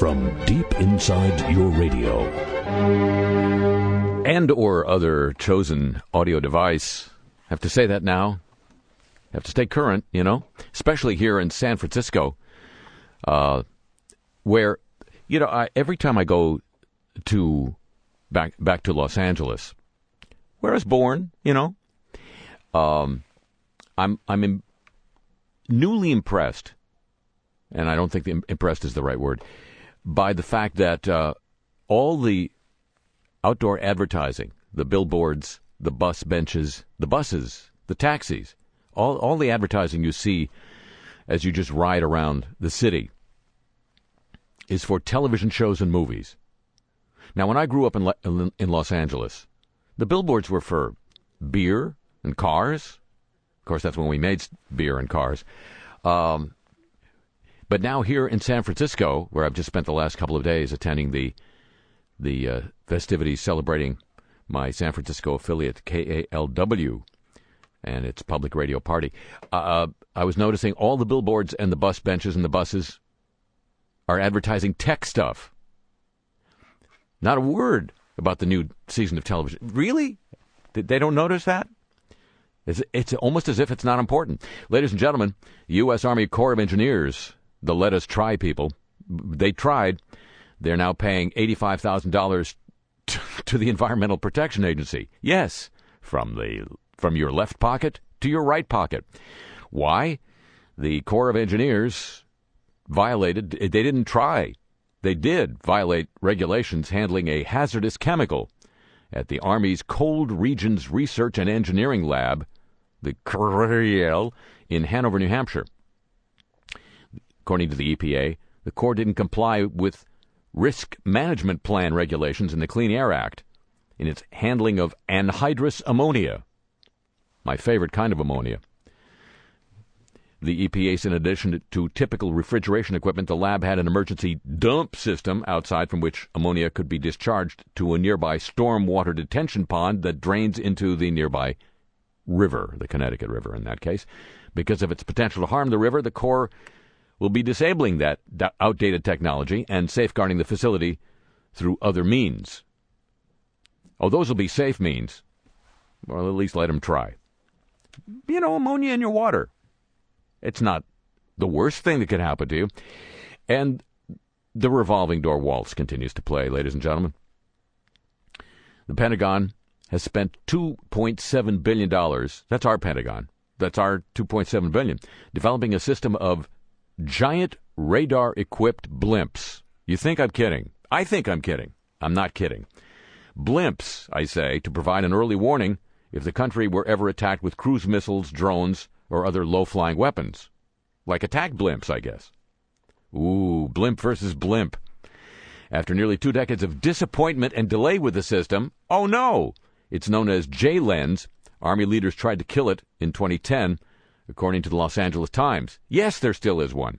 from deep inside your radio and or other chosen audio device. Have to say that now. Have to stay current, you know, especially here in San Francisco, uh, where you know I, every time I go to back back to Los Angeles, where I was born, you know, um, I'm I'm in, newly impressed, and I don't think the, impressed is the right word, by the fact that uh, all the outdoor advertising, the billboards, the bus benches, the buses, the taxis, all all the advertising you see as you just ride around the city is for television shows and movies. Now, when I grew up in in Los Angeles, the billboards were for beer and cars. Of course, that's when we made beer and cars. Um, but now here in San Francisco, where I've just spent the last couple of days attending the the uh, festivities celebrating my San Francisco affiliate KALW and its public radio party, uh, uh, I was noticing all the billboards and the bus benches and the buses are advertising tech stuff. Not a word about the new season of television. Really? They don't notice that? It's, it's almost as if it's not important. Ladies and gentlemen, U.S. Army Corps of Engineers the Let Us Try people. They tried. They're now paying $85,000 to the Environmental Protection Agency. Yes, from the from your left pocket to your right pocket. Why? The Corps of Engineers violated they didn't try. They did violate regulations handling a hazardous chemical at the Army's Cold Regions Research and Engineering Lab, the CRREL, in Hanover, New Hampshire. According to the EPA, the Corps didn't comply with risk management plan regulations in the Clean Air Act in its handling of anhydrous ammonia, my favorite kind of ammonia. The EPA said in addition to typical refrigeration equipment, the lab had an emergency dump system outside from which ammonia could be discharged to a nearby stormwater detention pond that drains into the nearby river, the Connecticut River in that case. Because of its potential to harm the river, the Corps will be disabling that outdated technology and safeguarding the facility through other means. Oh, those will be safe means. Well, at least let them try. You know, ammonia in your water. It's not the worst thing that could happen to you. And the revolving door waltz continues to play, ladies and gentlemen. The Pentagon has spent $2.7 billion. That's our Pentagon. That's our 2.7 billion. Developing a system of giant radar equipped blimps. You think I'm kidding? I think I'm kidding. I'm not kidding. Blimps, I say, to provide an early warning if the country were ever attacked with cruise missiles, drones, or other low flying weapons. Like attack blimps, I guess. Ooh, blimp versus blimp. After nearly two decades of disappointment and delay with the system, oh no! It's known as JLENS. Army leaders tried to kill it in 2010 according to the Los Angeles Times. Yes, there still is one.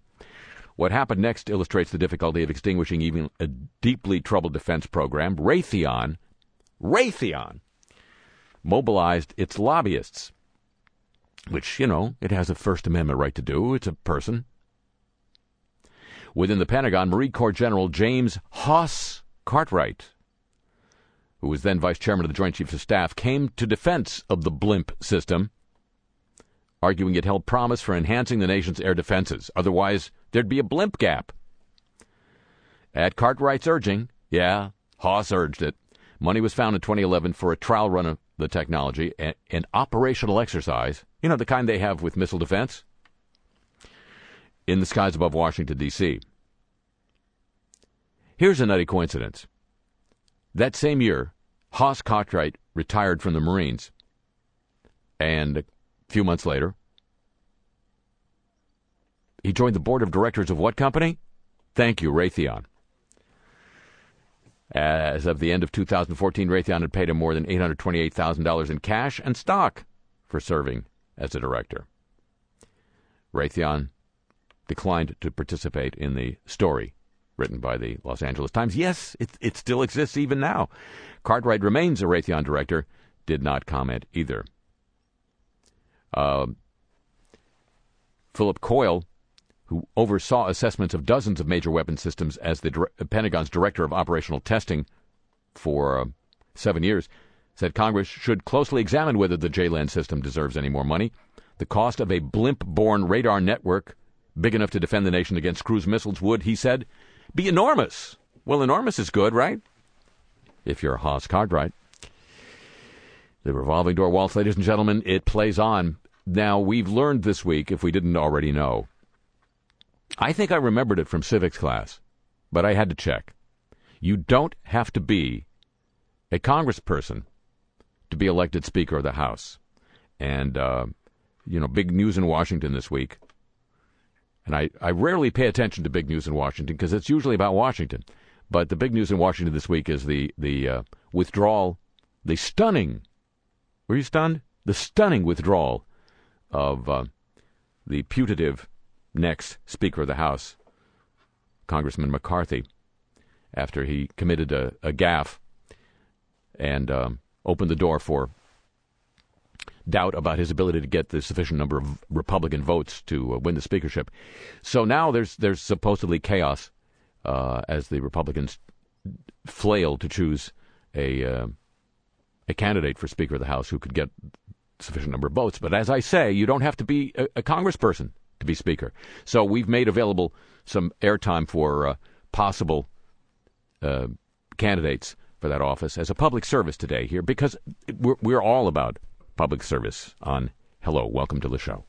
What happened next illustrates the difficulty of extinguishing even a deeply troubled defense program. Raytheon, Raytheon, mobilized its lobbyists, which, you know, it has a First Amendment right to do. It's a person. Within the Pentagon, Marine Corps General James Hoss Cartwright, who was then Vice Chairman of the Joint Chiefs of Staff, came to defense of the blimp system arguing it held promise for enhancing the nation's air defenses. Otherwise, there'd be a blimp gap. At Cartwright's urging, yeah, Hoss urged it, money was found in 2011 for a trial run of the technology, an operational exercise, you know, the kind they have with missile defense, in the skies above Washington, D.C. Here's a nutty coincidence. That same year, Hoss Cartwright retired from the Marines. And a few months later, he joined the board of directors of what company? Thank you, Raytheon. As of the end of 2014, Raytheon had paid him more than $828,000 in cash and stock for serving as a director. Raytheon declined to participate in the story written by the Los Angeles Times. Yes, it, it still exists even now. Cartwright remains a Raytheon director, did not comment either. Uh, Philip Coyle, who oversaw assessments of dozens of major weapon systems as the Dir- Pentagon's director of operational testing for uh, seven years, said Congress should closely examine whether the JLENS system deserves any more money. The cost of a blimp borne radar network big enough to defend the nation against cruise missiles would, he said, be enormous. Well, enormous is good, right? If you're Hoss Cartwright. The revolving door waltz, ladies and gentlemen, it plays on. Now, we've learned this week, if we didn't already know, I think I remembered it from civics class, but I had to check. You don't have to be a congressperson to be elected Speaker of the House. And, uh, you know, big news in Washington this week. And I, I rarely pay attention to big news in Washington because it's usually about Washington. But the big news in Washington this week is the, the uh, withdrawal, the stunning, were you stunned? The stunning withdrawal of uh, the putative next Speaker of the House, Congressman McCarthy, after he committed a, a gaffe and um, opened the door for doubt about his ability to get the sufficient number of Republican votes to uh, win the speakership. So now there's there's supposedly chaos uh, as the Republicans flail to choose a uh, a candidate for Speaker of the House who could get sufficient number of votes. But as I say, you don't have to be a, a congressperson to be Speaker. So we've made available some airtime for uh, possible uh, candidates for that office as a public service today here because we're, we're all about public service on Hello, welcome to the show.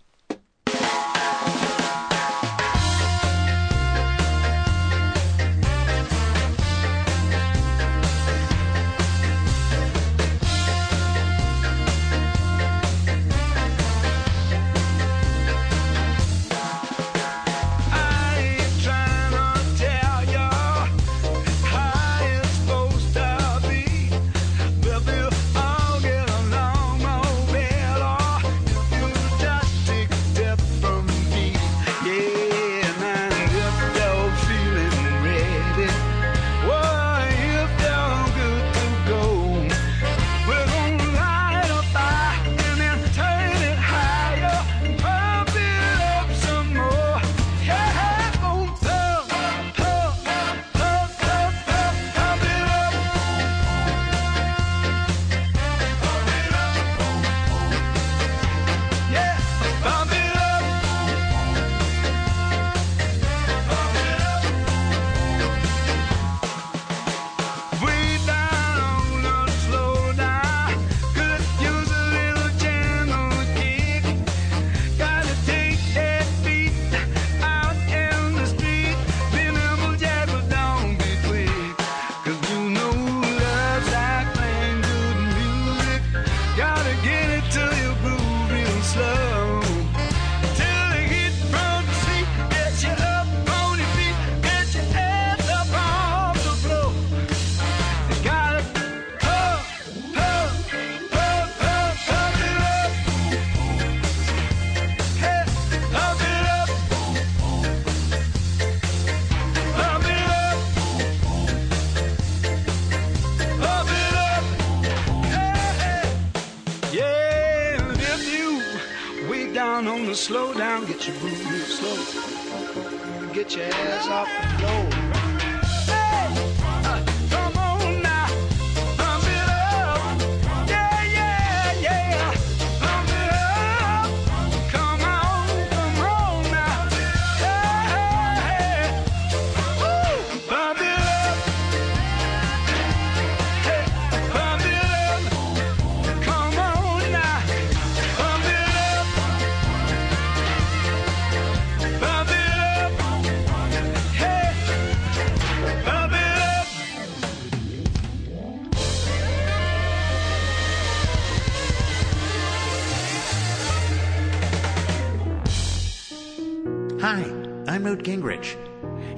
Gingrich.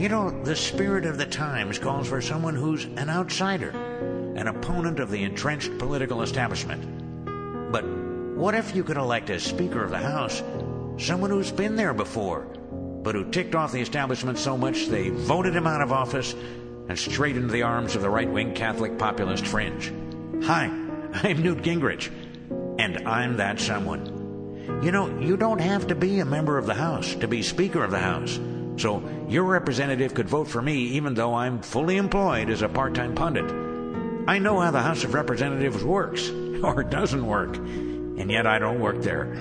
You know, the spirit of the times calls for someone who's an outsider, an opponent of the entrenched political establishment. But what if you could elect as Speaker of the House someone who's been there before, but who ticked off the establishment so much they voted him out of office and straight into the arms of the right wing Catholic populist fringe? Hi, I'm Newt Gingrich, and I'm that someone. You know, you don't have to be a member of the House to be Speaker of the House. So your representative could vote for me even though I'm fully employed as a part time pundit. I know how the House of Representatives works, or doesn't work, and yet I don't work there.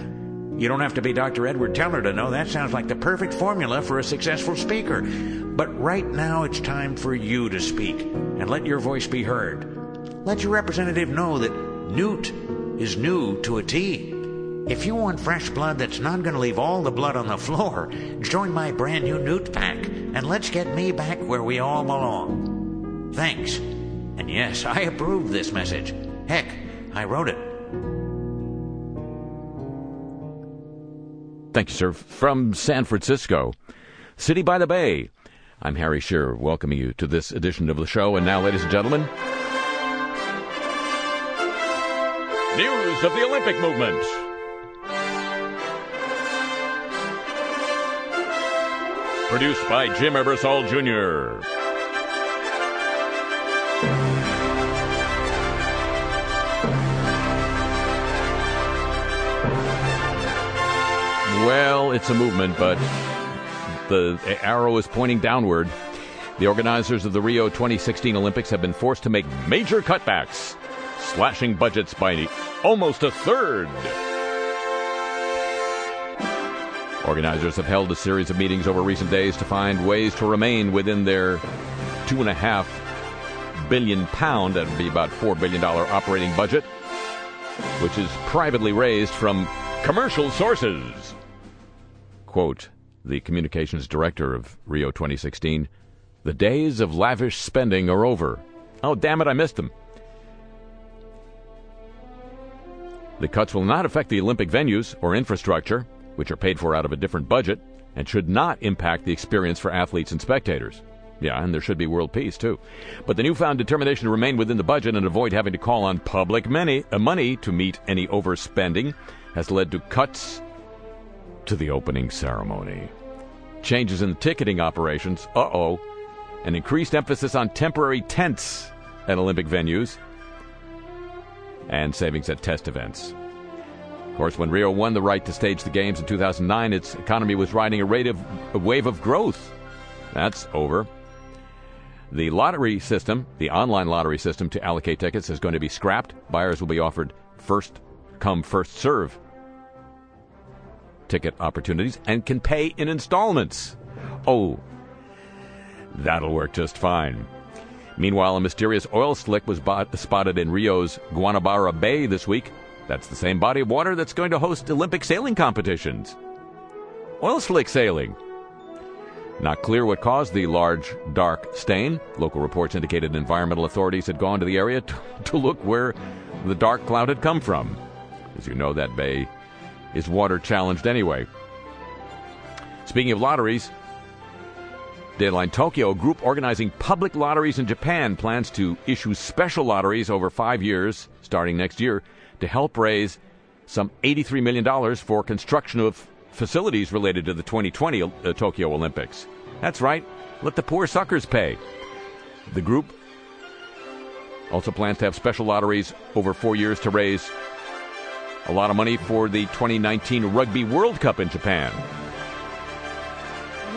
You don't have to be Dr. Edward Teller to know that sounds like the perfect formula for a successful speaker. But right now it's time for you to speak and let your voice be heard. Let your representative know that Newt is new to a T. If you want fresh blood that's not going to leave all the blood on the floor, join my brand new Newt pack and let's get me back where we all belong. Thanks. And yes, I approve this message. Heck, I wrote it. Thank you, sir. From San Francisco, City by the Bay. I'm Harry Shearer, welcoming you to this edition of the show. And now, ladies and gentlemen, news of the Olympic movement. Produced by Jim Ebersol Jr. Well, it's a movement, but the arrow is pointing downward. The organizers of the Rio 2016 Olympics have been forced to make major cutbacks, slashing budgets by almost a third. Organizers have held a series of meetings over recent days to find ways to remain within their two and a half billion pound, that would be about four billion dollar operating budget, which is privately raised from commercial sources. Quote, the communications director of Rio 2016, the days of lavish spending are over. Oh, damn it, I missed them. The cuts will not affect the Olympic venues or infrastructure, which are paid for out of a different budget, and should not impact the experience for athletes and spectators. Yeah, and there should be world peace, too. But the newfound determination to remain within the budget and avoid having to call on public money, uh, money to meet any overspending has led to cuts to the opening ceremony. Changes in the ticketing operations, uh oh, an increased emphasis on temporary tents at Olympic venues, and savings at test events. Of course, when Rio won the right to stage the Games in 2009, its economy was riding a, rate of, a wave of growth. That's over. The lottery system, the online lottery system to allocate tickets, is going to be scrapped. Buyers will be offered first come, first serve ticket opportunities and can pay in installments. Oh, that'll work just fine. Meanwhile, a mysterious oil slick was bought, spotted in Rio's Guanabara Bay this week. That's the same body of water that's going to host Olympic sailing competitions. Oil slick sailing. Not clear what caused the large, dark stain. Local reports indicated environmental authorities had gone to the area to, to look where the dark cloud had come from. As you know, that bay is water challenged anyway. Speaking of lotteries, Deadline Tokyo, a group organizing public lotteries in Japan, plans to issue special lotteries over five years, starting next year, to help raise some $83 million for construction of facilities related to the 2020 uh, Tokyo Olympics. That's right, let the poor suckers pay. The group also plans to have special lotteries over four years to raise a lot of money for the 2019 Rugby World Cup in Japan.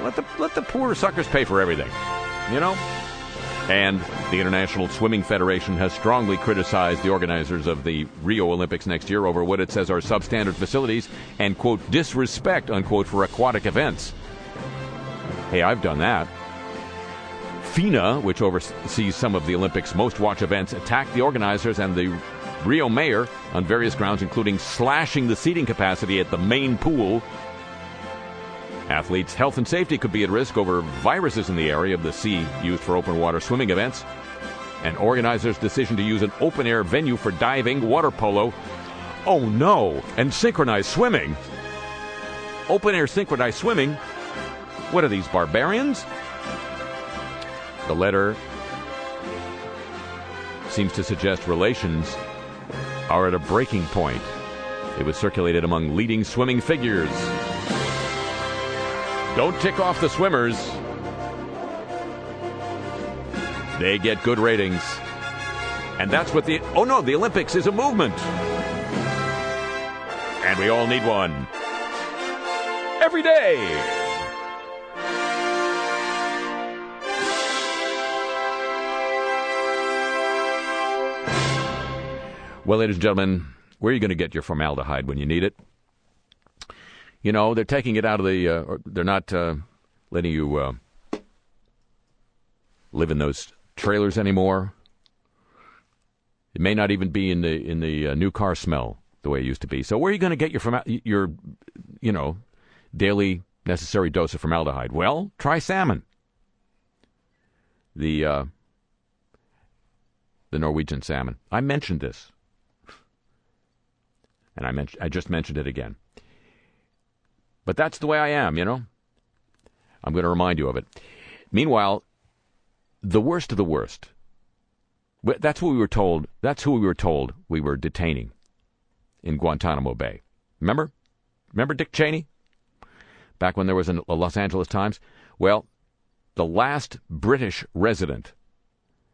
Let the, let the poor suckers pay for everything, you know? And the International Swimming Federation has strongly criticized the organizers of the Rio Olympics next year over what it says are substandard facilities and, quote, disrespect, unquote, for aquatic events. Hey, I've done that. FINA, which oversees some of the Olympics' most watched events, attacked the organizers and the Rio mayor on various grounds, including slashing the seating capacity at the main pool. Athletes' health and safety could be at risk over viruses in the area of the sea used for open water swimming events. An organizer's decision to use an open air venue for diving, water polo, oh no, and synchronized swimming. Open air synchronized swimming? What are these, barbarians? The letter seems to suggest relations are at a breaking point. It was circulated among leading swimming figures. Don't tick off the swimmers. They get good ratings. And that's what the. Oh no, the Olympics is a movement. And we all need one. Every day. Well, ladies and gentlemen, where are you going to get your formaldehyde when you need it? You know, they're taking it out of the, uh, they're not uh, letting you uh, live in those trailers anymore. It may not even be in the in the uh, new car smell the way it used to be. So where are you going to get your your you know daily necessary dose of formaldehyde? Well, try salmon. The uh, the Norwegian salmon. I mentioned this, and I mentioned I just mentioned it again. But that's the way I am, you know. I'm going to remind you of it. Meanwhile, the worst of the worst. That's what we were told. That's who we were told we were detaining in Guantanamo Bay. Remember? Remember Dick Cheney? Back when there was a Los Angeles Times? Well, the last British resident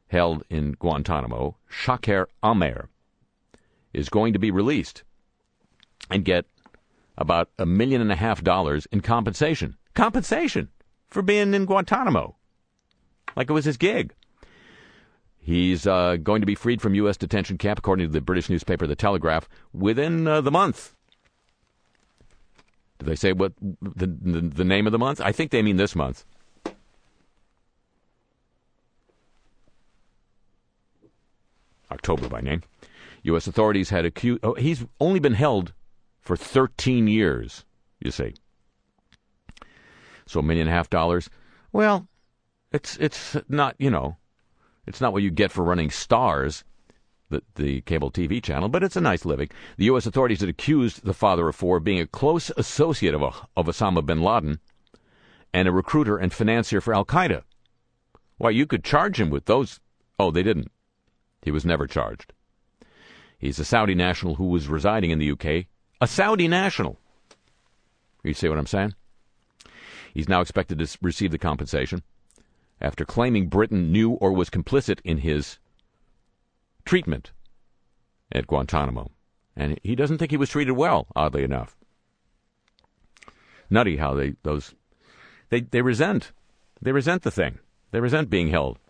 held in Guantanamo, Shaker Aamer, is going to be released and get about a million and a half dollars in compensation. Compensation for being in Guantanamo. Like it was his gig. He's uh, going to be freed from U.S. detention camp, according to the British newspaper The Telegraph, within uh, the month. Do they say what the, the, the name of the month? I think they mean this month. October by name. U.S. authorities had accused. Oh, he's only been held for 13 years, you see. So a million and a half dollars. Well, it's it's not you know it's not what you get for running Starz, the, the cable TV channel, but it's a nice living. The U.S. authorities had accused the father of four of being a close associate of, of Osama bin Laden and a recruiter and financier for Al Qaeda. Why, you could charge him with those. Oh, they didn't. He was never charged. He's a Saudi national who was residing in the UK. A Saudi national. You see what I'm saying? He's now expected to receive the compensation after claiming Britain knew or was complicit in his treatment at Guantanamo. And he doesn't think he was treated well, oddly enough. Nutty how they those they they resent they resent the thing. They resent being held.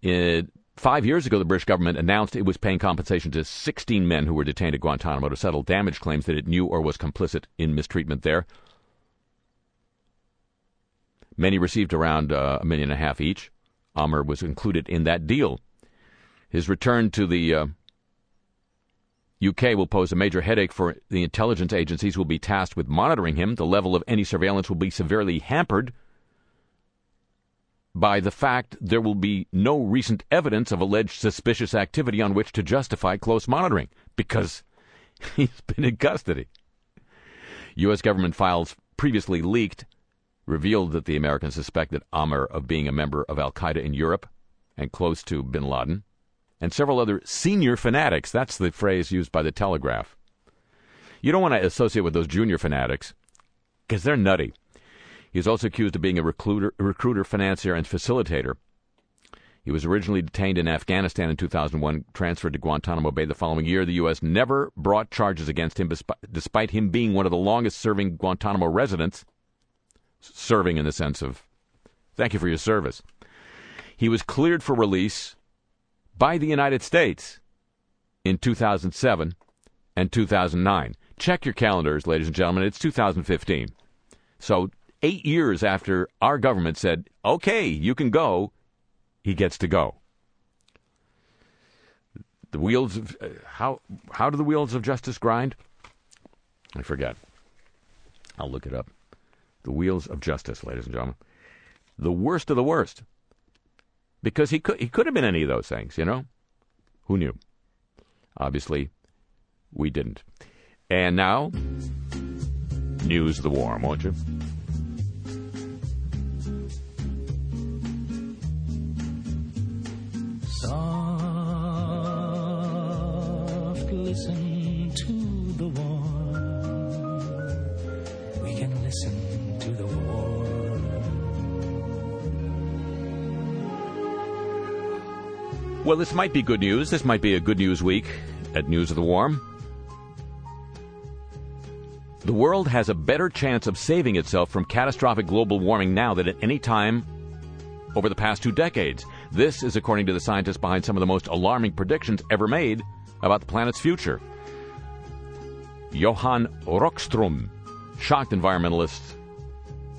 It, five years ago, the British government announced it was paying compensation to 16 men who were detained at Guantanamo to settle damage claims that it knew or was complicit in mistreatment there. Many received around uh, a million and a half each. Aamer was included in that deal. His return to the uh, UK will pose a major headache for the intelligence agencies who will be tasked with monitoring him. The level of any surveillance will be severely hampered by the fact there will be no recent evidence of alleged suspicious activity on which to justify close monitoring because he's been in custody. U.S. government files previously leaked revealed that the Americans suspected Aamer of being a member of Al Qaeda in Europe and close to bin Laden, and several other senior fanatics. That's the phrase used by the Telegraph. You don't want to associate with those junior fanatics because they're nutty. He's also accused of being a recruiter, recruiter, financier, and facilitator. He was originally detained in Afghanistan in 2001, transferred to Guantanamo Bay the following year. The U.S. never brought charges against him, despite him being one of the longest serving Guantanamo residents serving in the sense of thank you for your service. He was cleared for release by the United States in 2007 and 2009. Check your calendars, ladies and gentlemen. It's 2015. So, eight years after our government said, okay, you can go, he gets to go. The wheels of uh, how how do the wheels of justice grind? I forget. I'll look it up. The wheels of justice, ladies and gentlemen. The worst of the worst. Because he could he could have been any of those things, you know? Who knew? Obviously, we didn't. And now, news of the warm, won't you? Soft, listen to the warm. We can listen Well, this might be good news. This might be a good news week at News of the Warm. The world has a better chance of saving itself from catastrophic global warming now than at any time over the past two decades. This is according to the scientists behind some of the most alarming predictions ever made about the planet's future. Johan Rockström shocked environmentalists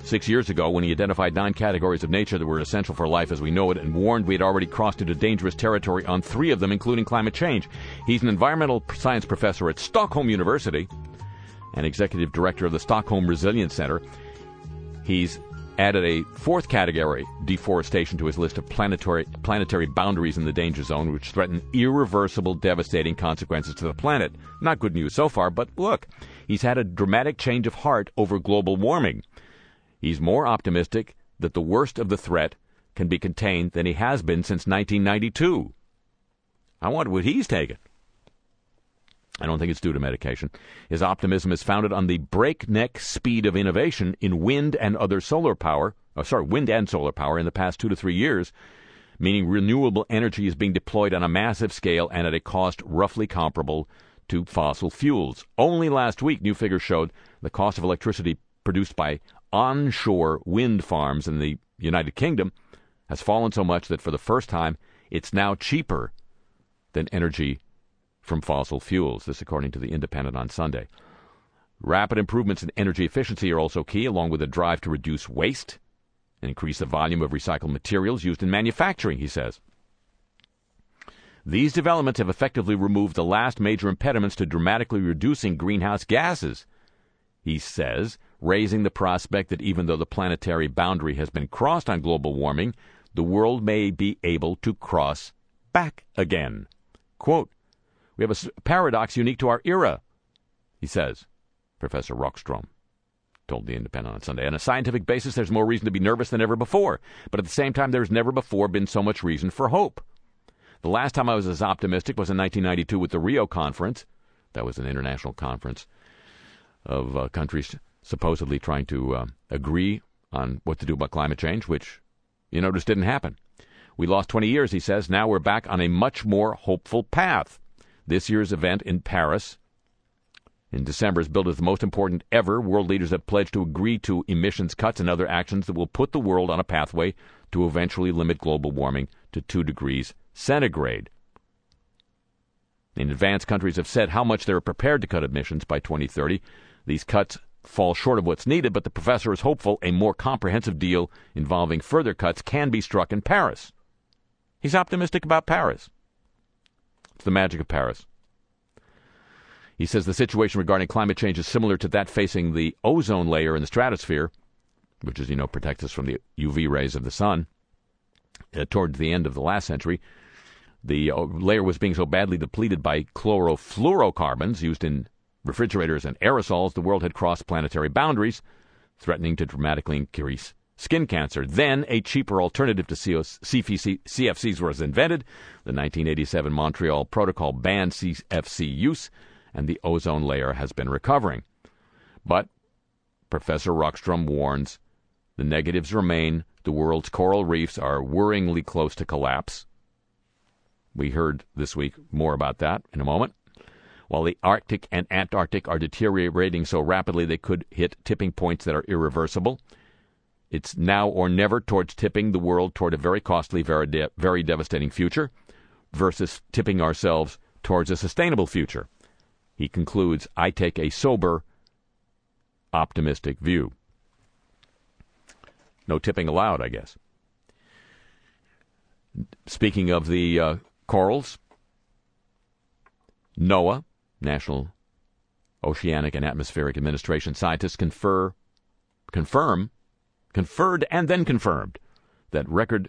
six years ago when he identified nine categories of nature that were essential for life as we know it and warned we had already crossed into dangerous territory on three of them, including climate change. He's an environmental science professor at Stockholm University and executive director of the Stockholm Resilience Center. He's added a fourth category, deforestation, to his list of planetary, planetary boundaries in the danger zone, which threaten irreversible, devastating consequences to the planet. Not good news so far, but look, he's had a dramatic change of heart over global warming. He's more optimistic that the worst of the threat can be contained than he has been since 1992. I wonder what he's taken. I don't think it's due to medication. His optimism is founded on the breakneck speed of innovation in wind and other solar power, oh, sorry, wind and solar power in the past two to three years, meaning renewable energy is being deployed on a massive scale and at a cost roughly comparable to fossil fuels. Only last week, new figures showed the cost of electricity produced by onshore wind farms in the United Kingdom has fallen so much that for the first time, it's now cheaper than energy from fossil fuels. This, according to The Independent on Sunday. Rapid improvements in energy efficiency are also key, along with a drive to reduce waste and increase the volume of recycled materials used in manufacturing, he says. These developments have effectively removed the last major impediments to dramatically reducing greenhouse gases, he says, raising the prospect that even though the planetary boundary has been crossed on global warming, the world may be able to cross back again. Quote, we have a paradox unique to our era, he says, Professor Rockström told The Independent on Sunday. On a scientific basis, there's more reason to be nervous than ever before. But at the same time, there's never before been so much reason for hope. The last time I was as optimistic was in 1992 with the Rio Conference. That was an international conference of uh, countries supposedly trying to uh, agree on what to do about climate change, which, you know, just didn't happen. We lost 20 years, he says. Now we're back on a much more hopeful path. This year's event in Paris in December is billed as the most important ever. World leaders have pledged to agree to emissions cuts and other actions that will put the world on a pathway to eventually limit global warming to 2 degrees centigrade. In advanced countries have said how much they're prepared to cut emissions by 2030. These cuts fall short of what's needed, but the professor is hopeful a more comprehensive deal involving further cuts can be struck in Paris. He's optimistic about Paris. It's the magic of Paris. He says the situation regarding climate change is similar to that facing the ozone layer in the stratosphere, which, as you know, protects us from the UV rays of the sun. Uh, towards the end of the last century, the uh, layer was being so badly depleted by chlorofluorocarbons used in refrigerators and aerosols, the world had crossed planetary boundaries, threatening to dramatically increase skin cancer. Then a cheaper alternative to CFCs was invented. The 1987 Montreal Protocol banned CFC use, and the ozone layer has been recovering. But Professor Rockström warns the negatives remain. The world's coral reefs are worryingly close to collapse. We heard this week more about that in a moment. While the Arctic and Antarctic are deteriorating so rapidly they could hit tipping points that are irreversible. It's now or never towards tipping the world toward a very costly, very, de- very devastating future versus tipping ourselves towards a sustainable future. He concludes I take a sober, optimistic view. No tipping allowed, I guess. Speaking of the uh, corals, NOAA, National Oceanic and Atmospheric Administration scientists confer, confirm conferred and then confirmed that record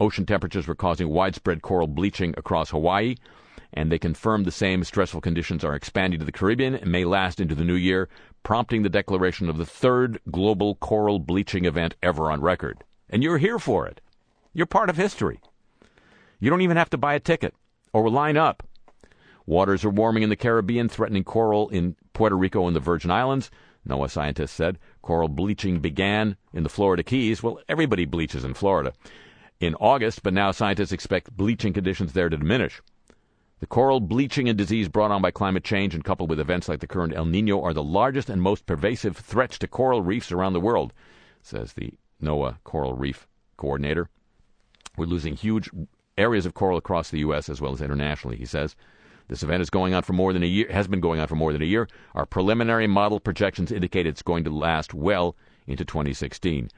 ocean temperatures were causing widespread coral bleaching across Hawaii, and they confirmed the same stressful conditions are expanding to the Caribbean and may last into the new year, prompting the declaration of the third global coral bleaching event ever on record. And you're here for it. You're part of history. You don't even have to buy a ticket or line up. Waters are warming in the Caribbean, threatening coral in Puerto Rico and the Virgin Islands. NOAA scientists said. Coral bleaching began in the Florida Keys. Well, everybody bleaches in Florida in August, but now scientists expect bleaching conditions there to diminish. The coral bleaching and disease brought on by climate change and coupled with events like the current El Nino are the largest and most pervasive threats to coral reefs around the world, says the NOAA Coral Reef Coordinator. We're losing huge areas of coral across the U.S. as well as internationally, he says. This event is going on for more than a year, has been going on for more than a year. Our preliminary model projections indicate it's going to last well into 2016.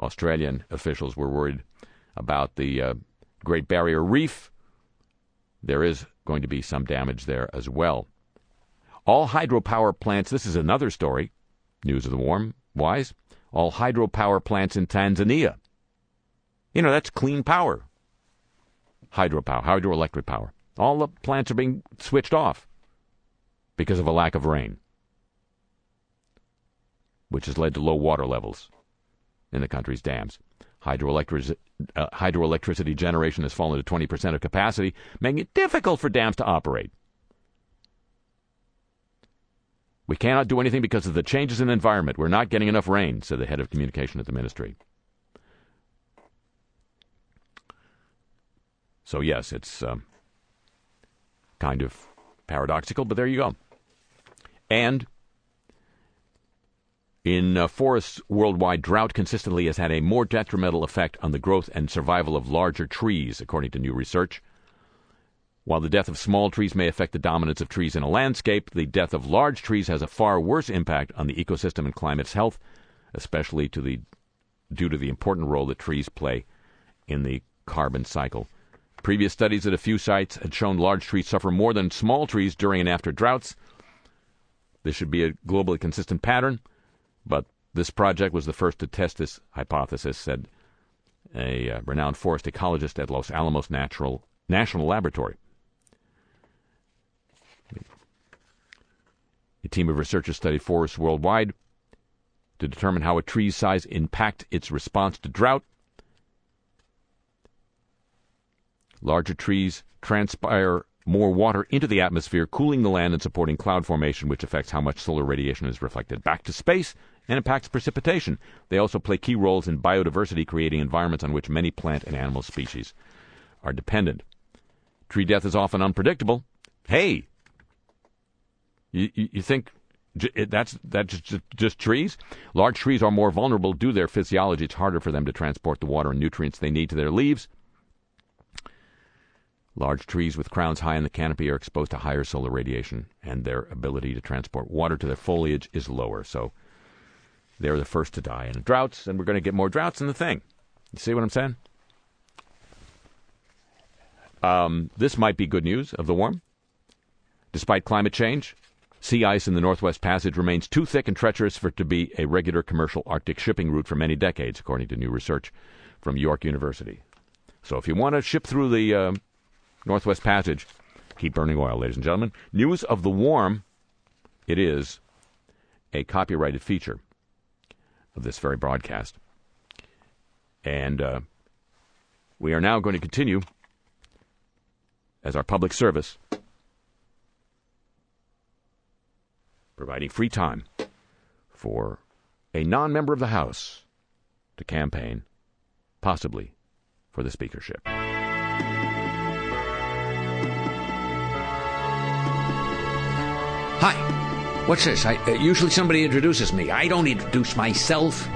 Australian officials were worried about the uh, Great Barrier Reef. There is going to be some damage there as well. All hydropower plants, this is another story, news of the warm, wise. All hydropower plants in Tanzania. You know, that's clean power. Hydropower, hydroelectric power. All the plants are being switched off because of a lack of rain, which has led to low water levels in the country's dams. Hydroelectric, uh, hydroelectricity generation has fallen to 20% of capacity, making it difficult for dams to operate. We cannot do anything because of the changes in the environment. We're not getting enough rain, said the head of communication at the ministry. So, yes, it's um, kind of paradoxical, but there you go. And in uh, forests worldwide, drought consistently has had a more detrimental effect on the growth and survival of larger trees, according to new research. While the death of small trees may affect the dominance of trees in a landscape, the death of large trees has a far worse impact on the ecosystem and climate's health, especially to the, due to the important role that trees play in the carbon cycle. Previous studies at a few sites had shown large trees suffer more than small trees during and after droughts. This should be a globally consistent pattern. But this project was the first to test this hypothesis, said a uh, renowned forest ecologist at Los Alamos Natural National Laboratory. A team of researchers studied forests worldwide to determine how a tree's size impact its response to drought. Larger trees transpire more water into the atmosphere, cooling the land and supporting cloud formation, which affects how much solar radiation is reflected back to space and impacts precipitation. They also play key roles in biodiversity, creating environments on which many plant and animal species are dependent. Tree death is often unpredictable. Hey, you, you, think that's that's just, just trees? Large trees are more vulnerable due to their physiology. It's harder for them to transport the water and nutrients they need to their leaves. Large trees with crowns high in the canopy are exposed to higher solar radiation, and their ability to transport water to their foliage is lower. So they're the first to die in droughts, and we're going to get more droughts in the thing. You see what I'm saying? Um, this might be good news of the warm. Despite climate change, sea ice in the Northwest Passage remains too thick and treacherous for it to be a regular commercial Arctic shipping route for many decades, according to new research from York University. So if you want to ship through the uh, Northwest Passage, keep burning oil, ladies and gentlemen. News of the warm, it is a copyrighted feature of this very broadcast. And uh, we are now going to continue as our public service, providing free time for a non member of the House to campaign, possibly for the speakership. Hi. What's this? I, uh, usually somebody introduces me. I don't introduce myself.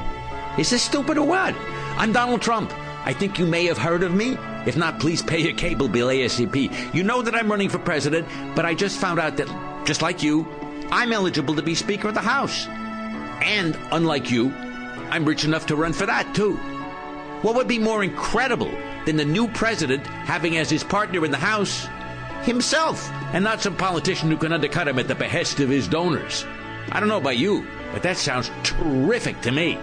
Is this stupid or what? I'm Donald Trump. I think you may have heard of me. If not, please pay your cable bill ASAP. You know that I'm running for president, but I just found out that, just like you, I'm eligible to be Speaker of the House. And, unlike you, I'm rich enough to run for that, too. What would be more incredible than the new president having as his partner in the House himself, and not some politician who can undercut him at the behest of his donors. I don't know about you, but that sounds terrific to me.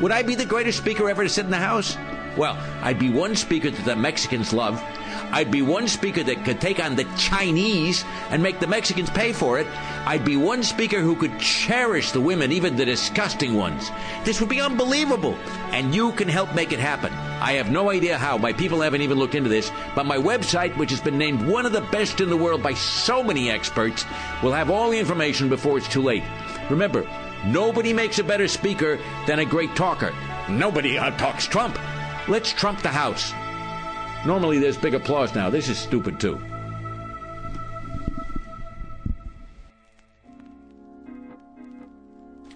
Would I be the greatest speaker ever to sit in the House? Well, I'd be one speaker that the Mexicans love. I'd be one speaker that could take on the Chinese and make the Mexicans pay for it. I'd be one speaker who could cherish the women, even the disgusting ones. This would be unbelievable. And you can help make it happen. I have no idea how. My people haven't even looked into this. But my website, which has been named one of the best in the world by so many experts, will have all the information before it's too late. Remember, nobody makes a better speaker than a great talker. Nobody out talks Trump. Let's trump the House. Normally there's big applause now. This is stupid too.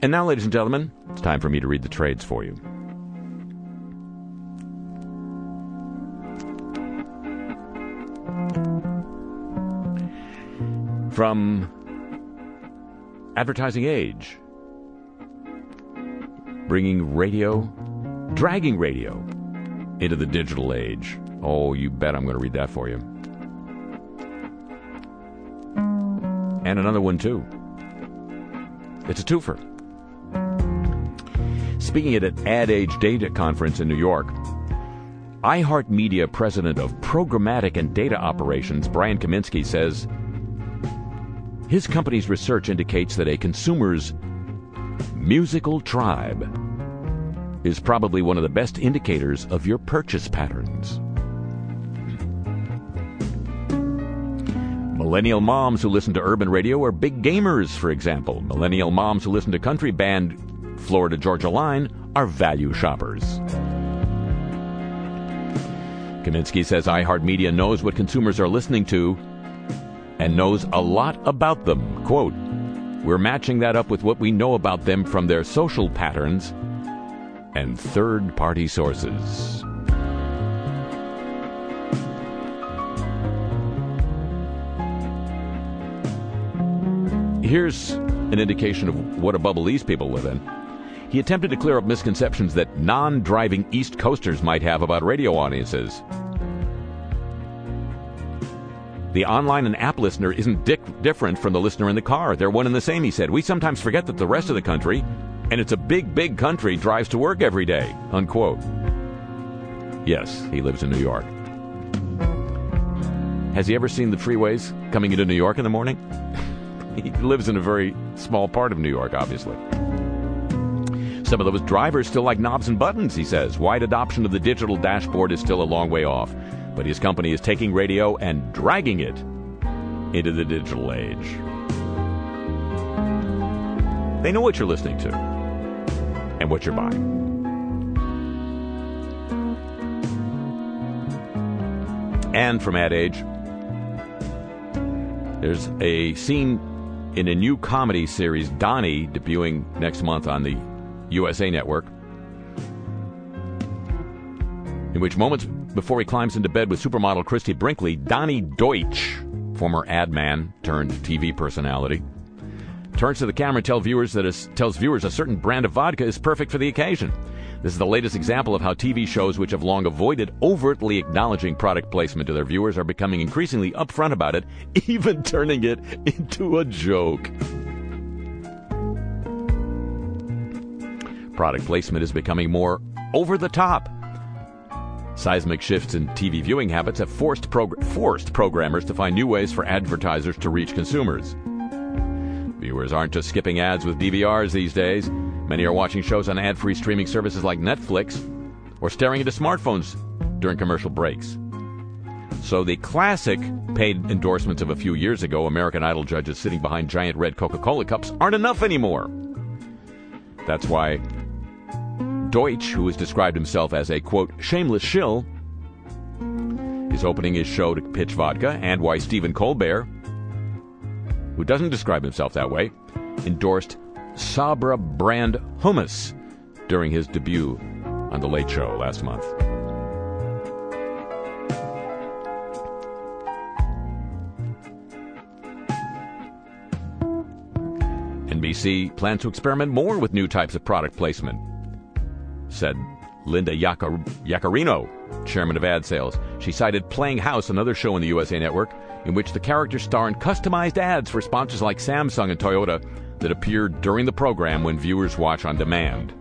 And now, ladies and gentlemen, it's time for me to read the trades for you. From Advertising Age, bringing radio, dragging radio into the digital age. Oh, you bet I'm going to read that for you. And another one, too. It's a twofer. Speaking at an Ad Age Data Conference in New York, iHeartMedia president of programmatic and data operations, Brian Kaminsky, says his company's research indicates that a consumer's musical tribe is probably one of the best indicators of your purchase patterns. Millennial moms who listen to urban radio are big gamers, for example. Millennial moms who listen to country band Florida Georgia Line are value shoppers. Kaminsky says iHeartMedia knows what consumers are listening to and knows a lot about them. Quote, We're matching that up with what we know about them from their social patterns and third party sources. Here's an indication of what a bubble these people live in. He attempted to clear up misconceptions that non driving East Coasters might have about radio audiences. The online and app listener isn't dic- different from the listener in the car. They're one and the same, he said. We sometimes forget that the rest of the country, and it's a big, big country, drives to work every day. Unquote. Yes, he lives in New York. Has he ever seen the freeways coming into New York in the morning? he lives in a very small part of New York, obviously. Some of those drivers still like knobs and buttons, he says. Wide adoption of the digital dashboard is still a long way off, but his company is taking radio and dragging it into the digital age. They know what you're listening to and what you're buying. And from Ad Age, there's a scene in a new comedy series, Donny, debuting next month on the USA Network, in which moments before he climbs into bed with supermodel Christie Brinkley, Donny Deutsch, former ad man turned TV personality, turns to the camera and tell viewers that is, tells viewers a certain brand of vodka is perfect for the occasion. This is the latest example of how TV shows which have long avoided overtly acknowledging product placement to their viewers are becoming increasingly upfront about it, even turning it into a joke. Product placement is becoming more over the top. Seismic shifts in TV viewing habits have forced, forced programmers to find new ways for advertisers to reach consumers. Viewers aren't just skipping ads with DVRs these days. Many are watching shows on ad free streaming services like Netflix or staring into smartphones during commercial breaks. So the classic paid endorsements of a few years ago, American Idol judges sitting behind giant red Coca Cola cups, aren't enough anymore. That's why Deutsch, who has described himself as a quote, shameless shill, is opening his show to pitch vodka, and why Stephen Colbert, who doesn't describe himself that way, endorsed Sabra brand hummus during his debut on The Late Show last month. NBC plans to experiment more with new types of product placement, said Linda Yaccarino, chairman of ad sales. She cited Playing House, another show on the USA Network, in which the characters star in customized ads for sponsors like Samsung and Toyota that appear during the program when viewers watch on demand.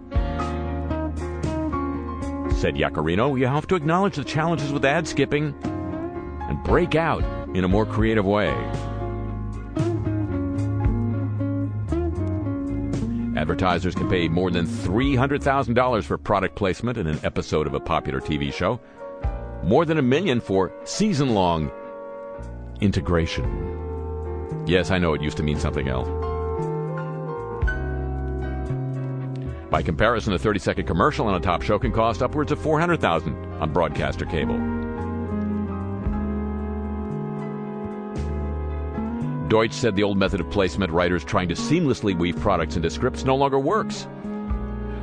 Said Yaccarino, you have to acknowledge the challenges with ad skipping and break out in a more creative way. Advertisers can pay more than $300,000 for product placement in an episode of a popular TV show, more than a million for season long integration. Yes, I know it used to mean something else. By comparison, a 30 second commercial on a top show can cost upwards of 400000 on broadcaster cable. Deutsch said the old method of placement, writers trying to seamlessly weave products into scripts, no longer works.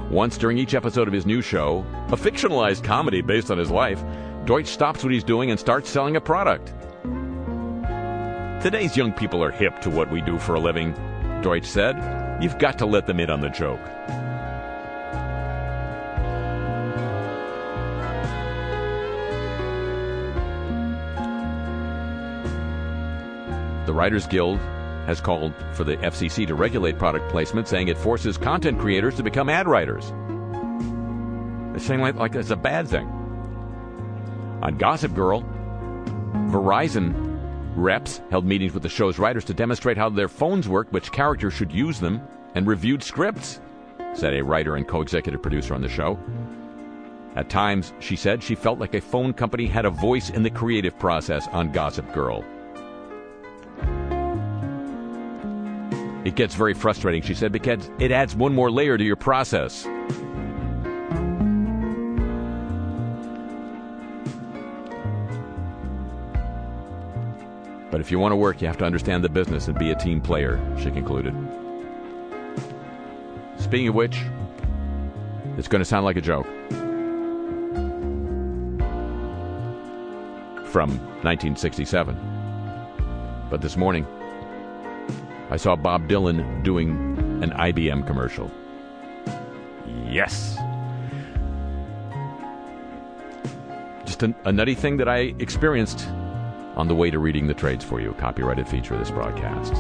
Once during each episode of his new show, a fictionalized comedy based on his life, Deutsch stops what he's doing and starts selling a product. Today's young people are hip to what we do for a living, Deutsch said. You've got to let them in on the joke. The Writers Guild has called for the FCC to regulate product placement, saying it forces content creators to become ad writers. They're saying like, like it's a bad thing. On Gossip Girl, Verizon reps held meetings with the show's writers to demonstrate how their phones work, which characters should use them, and reviewed scripts, said a writer and co executive producer on the show. At times, she said she felt like a phone company had a voice in the creative process on Gossip Girl. It gets very frustrating, she said, because it adds one more layer to your process. But if you want to work, you have to understand the business and be a team player, she concluded. Speaking of which, it's going to sound like a joke. From 1967. But this morning, I saw Bob Dylan doing an IBM commercial. Yes. Just a, a nutty thing that I experienced on the way to reading the trades for you, copyrighted feature of this broadcast.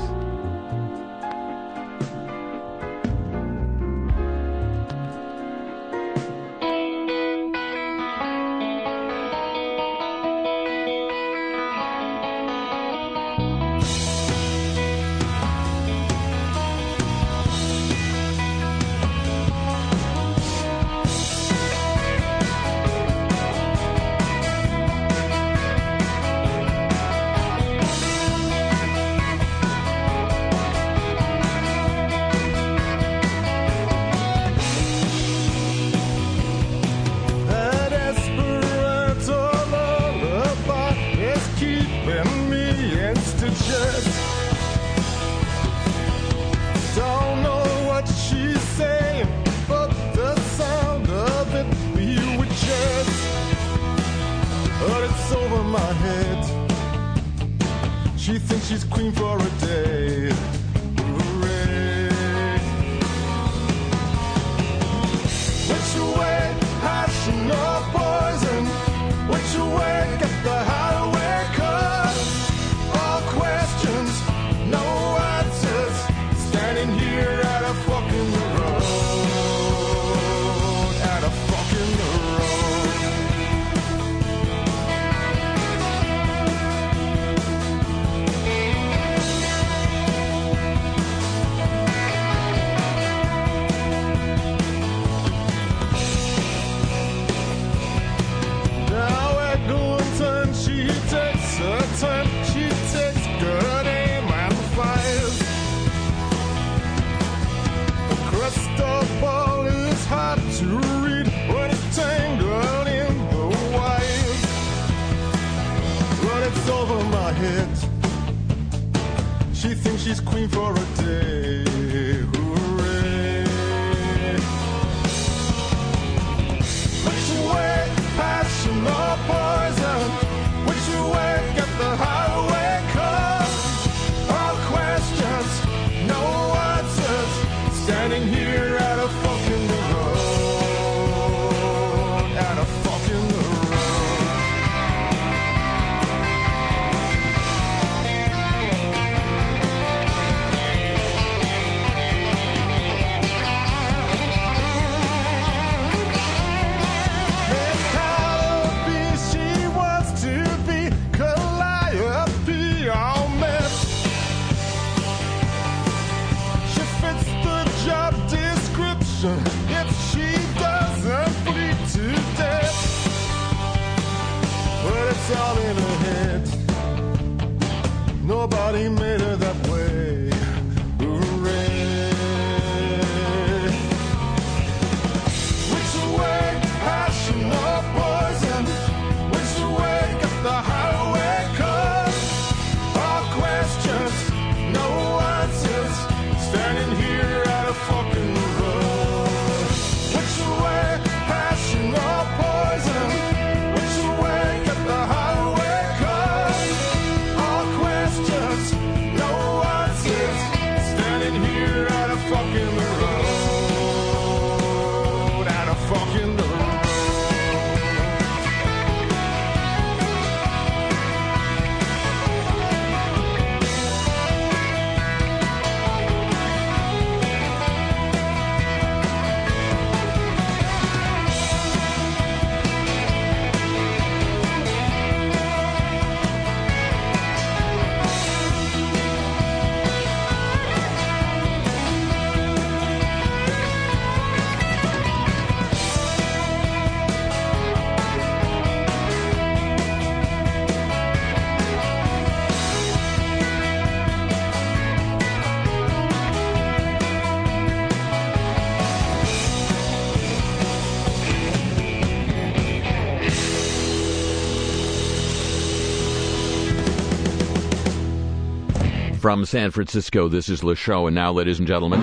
From San Francisco, this is Le Show, and now, ladies and gentlemen,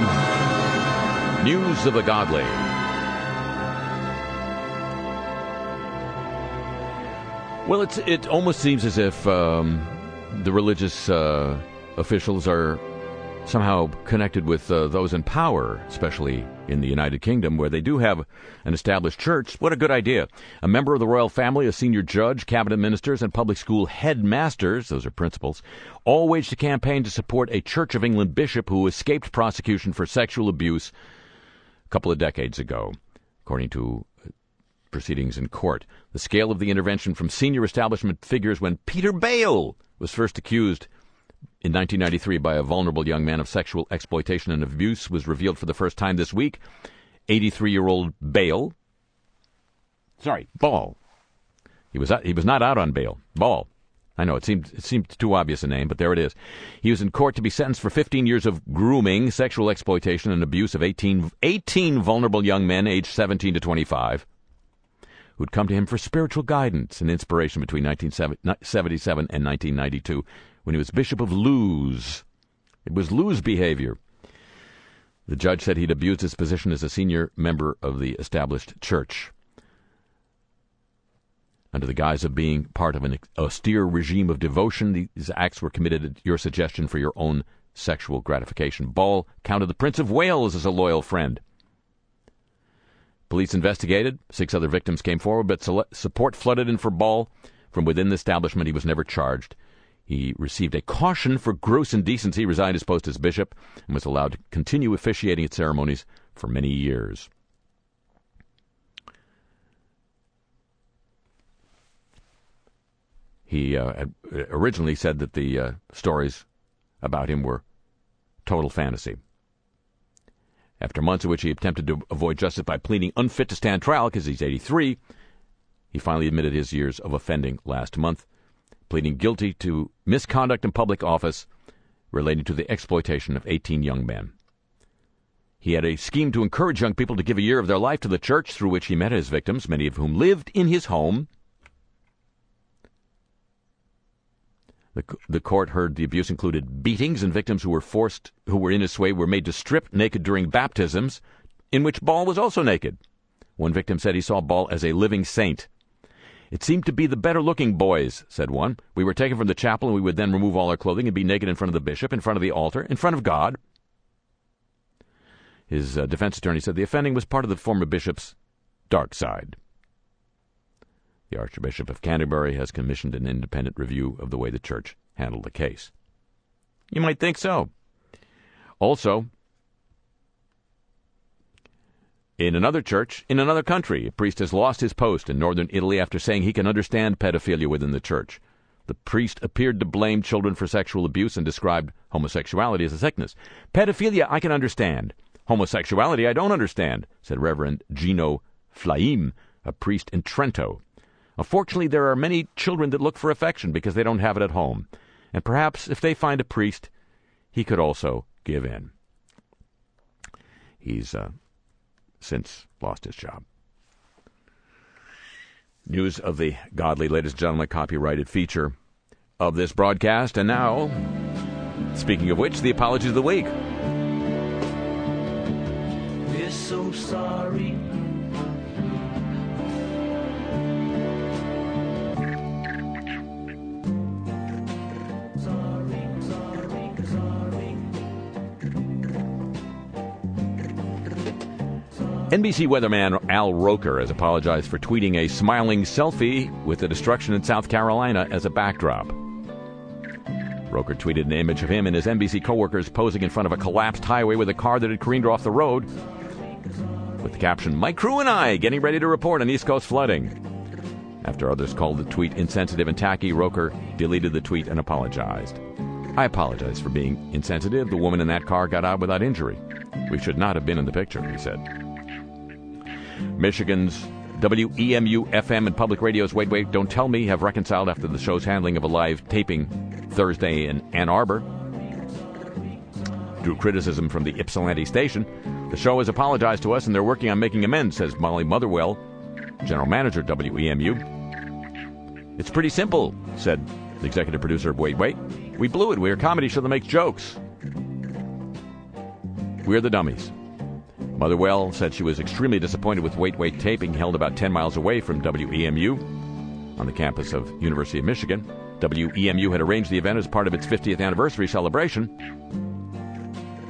news of the godly. Well, it's, it almost seems as if um, the religious uh, officials are somehow connected with uh, those in power, especially in the United Kingdom, where they do have an established church. What a good idea. A member of the royal family, a senior judge, cabinet ministers, and public school headmasters, those are principals, all waged a campaign to support a Church of England bishop who escaped prosecution for sexual abuse a couple of decades ago, according to uh, proceedings in court. The scale of the intervention from senior establishment figures when Peter Bale was first accused in 1993 by a vulnerable young man of sexual exploitation and abuse was revealed for the first time this week. 83 year old Bale. Sorry, Ball. He was, he was not out on bail. Ball. I know it seemed it seemed too obvious a name, but there it is. He was in court to be sentenced for 15 years of grooming, sexual exploitation, and abuse of 18, 18 vulnerable young men aged 17 to 25 who'd come to him for spiritual guidance and inspiration between 1977 and 1992 when he was Bishop of Lewes. It was Lewes behavior. The judge said he'd abused his position as a senior member of the established church. Under the guise of being part of an austere regime of devotion, these acts were committed at your suggestion for your own sexual gratification. Ball counted the Prince of Wales as a loyal friend. Police investigated. Six other victims came forward, but support flooded in for Ball. From within the establishment, he was never charged. He received a caution for gross indecency, resigned his post as bishop, and was allowed to continue officiating at ceremonies for many years. He uh, originally said that the uh, stories about him were total fantasy. After months in which he attempted to avoid justice by pleading unfit to stand trial because he's 83, he finally admitted his years of offending last month pleading guilty to misconduct in public office relating to the exploitation of 18 young men. He had a scheme to encourage young people to give a year of their life to the church through which he met his victims, many of whom lived in his home. The, the court heard the abuse included beatings, and victims who were forced, who were in his sway, were made to strip naked during baptisms, in which Ball was also naked. One victim said he saw Ball as a living saint. It seemed to be the better looking boys, said one. We were taken from the chapel, and we would then remove all our clothing and be naked in front of the bishop, in front of the altar, in front of God. His uh, defense attorney said the offending was part of the former bishop's dark side. The Archbishop of Canterbury has commissioned an independent review of the way the church handled the case. You might think so. Also, in another church, in another country, a priest has lost his post in northern Italy after saying he can understand pedophilia within the church. The priest appeared to blame children for sexual abuse and described homosexuality as a sickness. Pedophilia I can understand. Homosexuality I don't understand, said Reverend Gino Flaim, a priest in Trento. Unfortunately, there are many children that look for affection because they don't have it at home. And perhaps if they find a priest, he could also give in. He's uh, since lost his job. News of the godly, ladies and gentlemen, copyrighted feature of this broadcast. And now, speaking of which, the apologies of the week. We're so sorry. NBC weatherman Al Roker has apologized for tweeting a smiling selfie with the destruction in South Carolina as a backdrop. Roker tweeted an image of him and his NBC coworkers posing in front of a collapsed highway with a car that had careened off the road with the caption, My crew and I getting ready to report on East Coast flooding. After others called the tweet insensitive and tacky, Roker deleted the tweet and apologized. I apologize for being insensitive. The woman in that car got out without injury. We should not have been in the picture, he said. Michigan's WEMU FM and public radio's Wait Wait Don't Tell Me have reconciled after the show's handling of a live taping Thursday in Ann Arbor. Drew criticism from the Ypsilanti station. The show has apologized to us and they're working on making amends, says Molly Motherwell, general manager WEMU. It's pretty simple, said the executive producer of Wait Wait. We blew it. We're a comedy show that makes jokes. We're the dummies. Motherwell said she was extremely disappointed with Wait Wait taping held about 10 miles away from WEMU on the campus of University of Michigan. WEMU had arranged the event as part of its 50th anniversary celebration.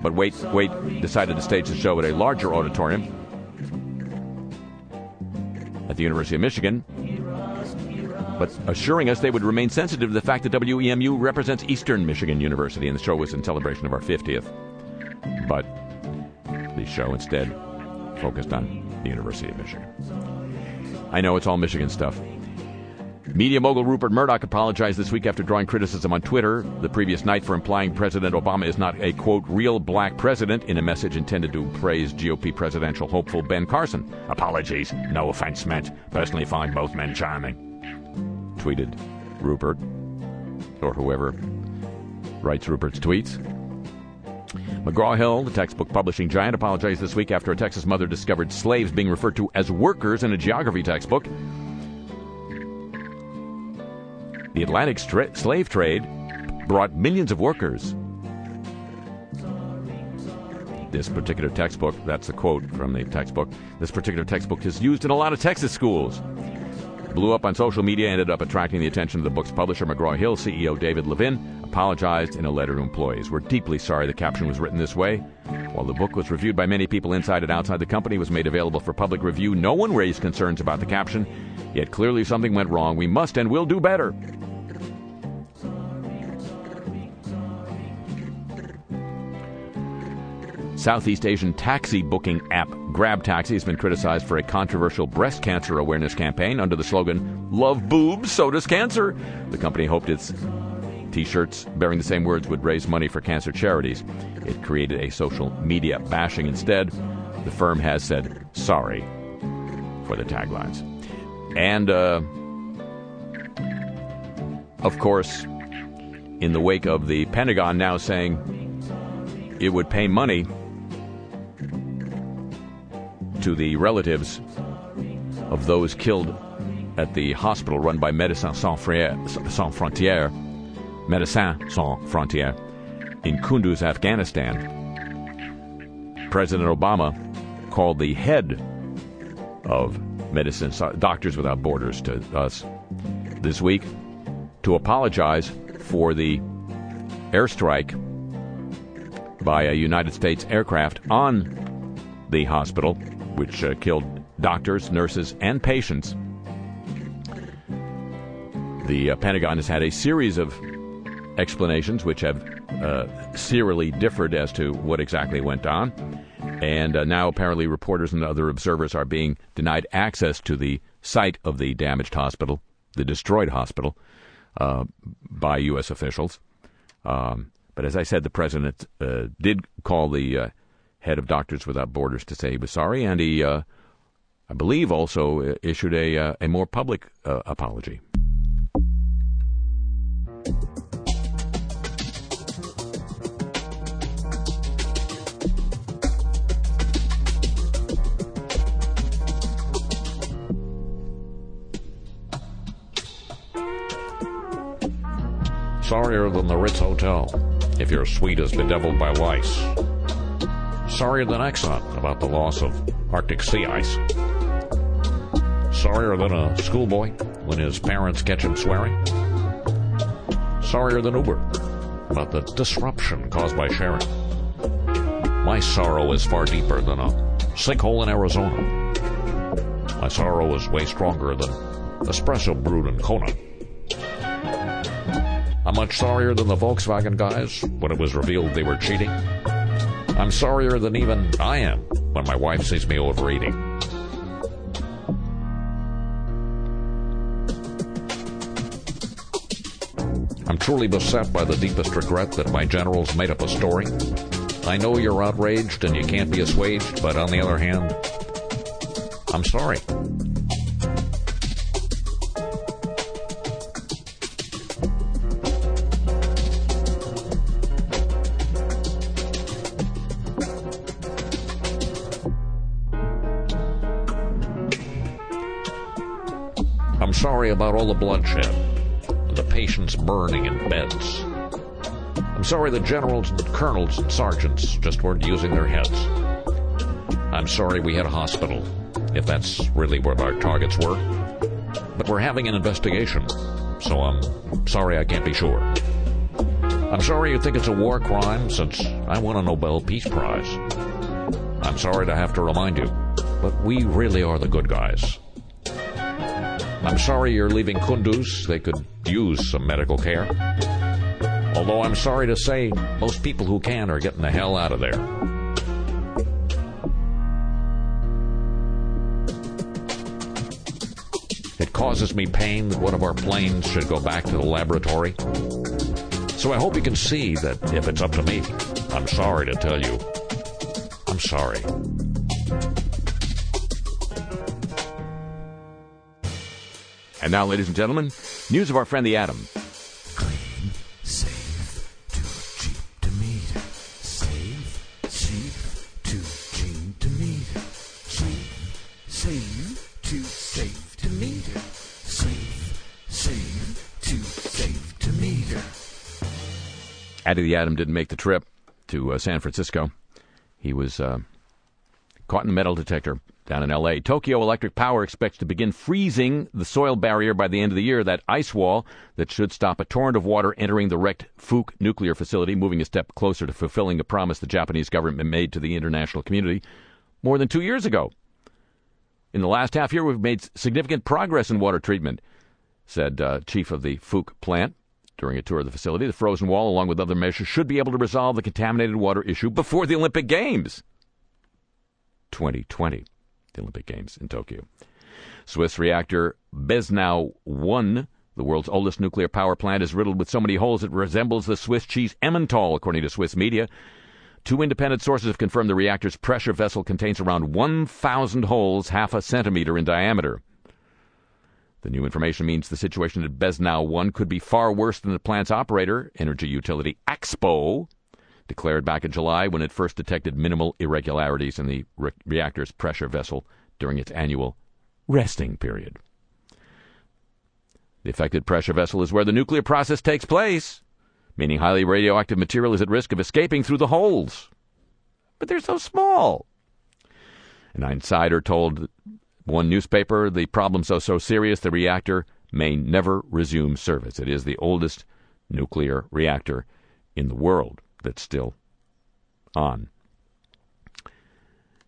But Wait Wait decided to stage the show at a larger auditorium at the University of Michigan, but assuring us they would remain sensitive to the fact that WEMU represents Eastern Michigan University, and the show was in celebration of our 50th. But show instead focused on the University of Michigan. I know it's all Michigan stuff. Media mogul Rupert Murdoch apologized this week after drawing criticism on Twitter the previous night for implying President Obama is not a, quote, real black president in a message intended to praise GOP presidential hopeful Ben Carson. Apologies. No offense meant. Personally find both men charming. Tweeted Rupert, or whoever writes Rupert's tweets. McGraw Hill, the textbook publishing giant, apologized this week after a Texas mother discovered slaves being referred to as workers in a geography textbook. The Atlantic stra- slave trade brought millions of workers. This particular textbook, that's a quote from the textbook, this particular textbook is used in a lot of Texas schools. Blew up on social media, ended up attracting the attention of the book's publisher, McGraw Hill CEO David Levin, apologized in a letter to employees. We're deeply sorry the caption was written this way. While the book was reviewed by many people inside and outside the company, was made available for public review, no one raised concerns about the caption. Yet clearly something went wrong. We must and will do better. Southeast Asian taxi booking app Grab Taxi has been criticized for a controversial breast cancer awareness campaign under the slogan Love boobs, so does cancer. The company hoped its t shirts bearing the same words would raise money for cancer charities. It created a social media bashing instead. The firm has said sorry for the taglines. And, uh, of course, in the wake of the Pentagon now saying it would pay money to the relatives of those killed at the hospital run by Médecins Sans Frontières, Médecins Sans Frontières, in Kunduz, Afghanistan. President Obama called the head of Medicine Doctors Without Borders to us this week to apologize for the airstrike by a United States aircraft on the hospital, which uh, killed doctors, nurses, and patients. The uh, Pentagon has had a series of explanations which have uh, serially differed as to what exactly went on. And uh, now, apparently, reporters and other observers are being denied access to the site of the damaged hospital, the destroyed hospital, uh, by U.S. officials. Um, but as I said, the president uh, did call the uh, head of Doctors Without Borders to say he was sorry, and he, uh, I believe, also issued a, uh, a more public uh, apology. Sorrier than the Ritz Hotel if your suite is bedeviled by lice. Sorrier than Exxon about the loss of Arctic sea ice. Sorrier than a schoolboy when his parents catch him swearing. Sorrier than Uber about the disruption caused by sharing. My sorrow is far deeper than a sinkhole in Arizona. My sorrow is way stronger than espresso brewed in Kona. I'm much sorrier than the Volkswagen guys when it was revealed they were cheating. I'm sorrier than even I am when my wife sees me overeating. I'm truly beset by the deepest regret that my generals made up a story. I know you're outraged and you can't be assuaged, but on the other hand, I'm sorry. About all the bloodshed, and the patients burning in beds. I'm sorry the generals and colonels and sergeants just weren't using their heads. I'm sorry we had a hospital, if that's really what our targets were. But we're having an investigation, so I'm sorry I can't be sure. I'm sorry you think it's a war crime since I won a Nobel Peace Prize. I'm sorry to have to remind you, but we really are the good guys. I'm sorry you're leaving Kunduz. They could use some medical care. Although I'm sorry to say, most people who can are getting the hell out of there. It causes me pain that one of our planes should go back to the laboratory. So I hope you can see that if it's up to me, I'm sorry to tell you. I'm sorry. And now, ladies and gentlemen, news of our friend the Atom. Clean, safe, too cheap to meter. Safe, cheap, too cheap to meter. Cheap, safe, too safe to meter. Safe, safe, too safe to meter. Addy the Atom didn't make the trip to uh, San Francisco. He was uh, caught in a metal detector down in L.A. Tokyo Electric Power expects to begin freezing the soil barrier by the end of the year, that ice wall that should stop a torrent of water entering the wrecked Fuke nuclear facility, moving a step closer to fulfilling a promise the Japanese government made to the international community more than two years ago. In the last half year, we've made significant progress in water treatment, said uh, chief of the Fuke plant during a tour of the facility. The frozen wall, along with other measures, should be able to resolve the contaminated water issue before the Olympic Games 2020, the Olympic Games in Tokyo. Swiss reactor Beznau 1, the world's oldest nuclear power plant, is riddled with so many holes it resembles the Swiss cheese Emmental, according to Swiss media. Two independent sources have confirmed the reactor's pressure vessel contains around 1,000 holes, half a centimeter in diameter. The new information means the situation at Beznau 1 could be far worse than the plant's operator, energy utility Axpo, declared back in July when it first detected minimal irregularities in the re- reactor's pressure vessel during its annual resting period. The affected pressure vessel is where the nuclear process takes place, meaning highly radioactive material is at risk of escaping through the holes. But they're so small. An insider told one newspaper the problems are so serious the reactor may never resume service. It is the oldest nuclear reactor in the world that's still on.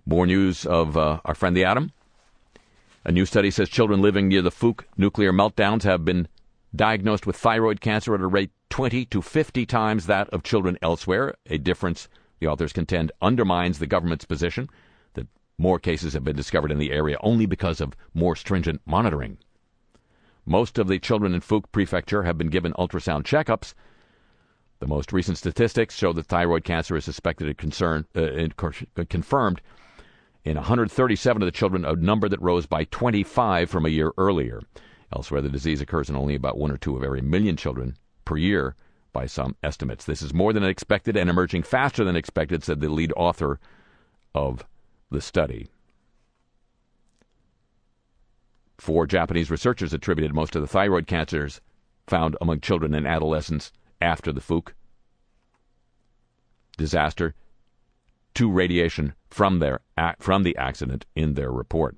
More news of uh, our friend the atom. A new study says children living near the Fuke nuclear meltdowns have been diagnosed with thyroid cancer at a rate 20 to 50 times that of children elsewhere, a difference the authors contend undermines the government's position that more cases have been discovered in the area only because of more stringent monitoring. Most of the children in Fuke Prefecture have been given ultrasound checkups. The most recent statistics show that thyroid cancer is suspected and concern, uh, and confirmed in 137 of the children, a number that rose by 25 from a year earlier. Elsewhere, the disease occurs in only about one or two of every million children per year by some estimates. This is more than expected and emerging faster than expected, said the lead author of the study. Four Japanese researchers attributed most of the thyroid cancers found among children and adolescents after the Fuke disaster to radiation from their from the accident in their report.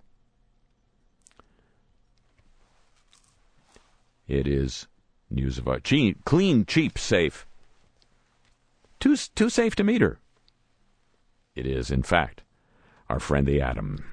It is news of a clean, cheap, safe. Too too safe to meter. It is, in fact, our friend the atom.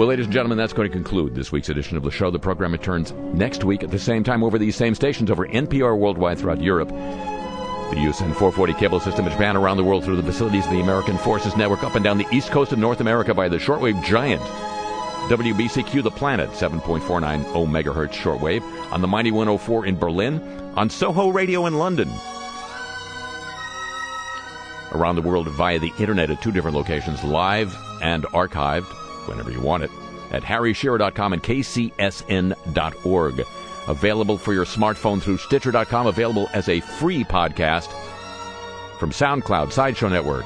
Well, ladies and gentlemen, that's going to conclude this week's edition of the show. The program returns next week at the same time over these same stations over NPR worldwide throughout Europe. The USEN 440 cable system in Japan around the world through the facilities of the American Forces Network up and down the east coast of North America by the shortwave giant WBCQ The Planet, 7.490 megahertz shortwave, on the Mighty 104 in Berlin, on Soho Radio in London. Around the world via the internet at two different locations, live and archived, whenever you want it, at harryshearer.com and kcsn.org. Available for your smartphone through Stitcher.com, available as a free podcast from SoundCloud, Sideshow Network,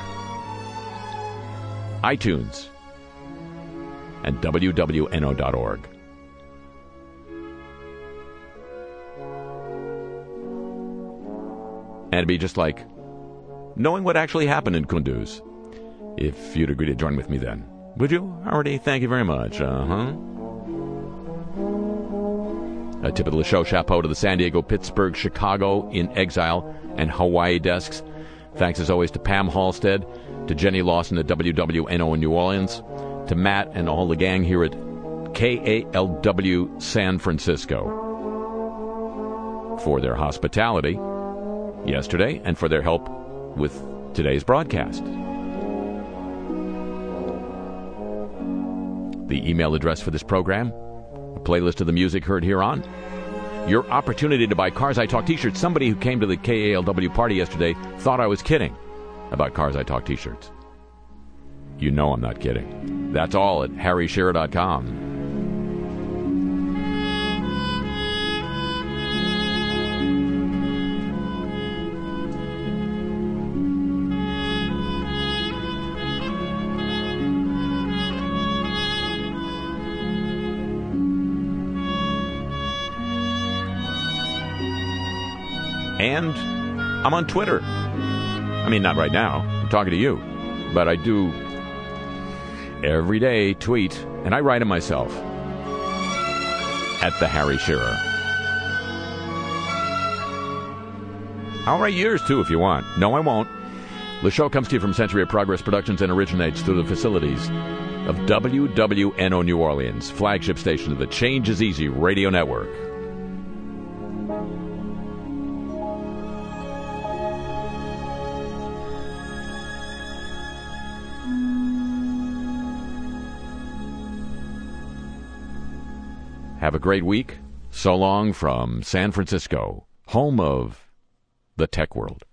iTunes, and WWNO.org. And it'd be just like knowing what actually happened in Kunduz. If you'd agree to join with me then. Would you? Already, thank you very much. Uh huh. A tip of the show chapeau to the San Diego, Pittsburgh, Chicago in exile, and Hawaii desks. Thanks as always to Pam Halstead, to Jenny Lawson at WWNO in New Orleans, to Matt and all the gang here at KALW San Francisco for their hospitality yesterday and for their help with today's broadcast. The email address for this program, a playlist of the music heard here on. Your opportunity to buy Cars I Talk t shirts. Somebody who came to the KALW party yesterday thought I was kidding about Cars I Talk t shirts. You know I'm not kidding. That's all at harryshearer.com. And I'm on Twitter. I mean, not right now. I'm talking to you. But I do every day tweet, and I write them myself at the Harry Shearer. I'll write yours too if you want. No, I won't. The show comes to you from Century of Progress Productions and originates through the facilities of WWNO New Orleans, flagship station of the Change is Easy radio network. Have a great week. So long from San Francisco, home of the tech world.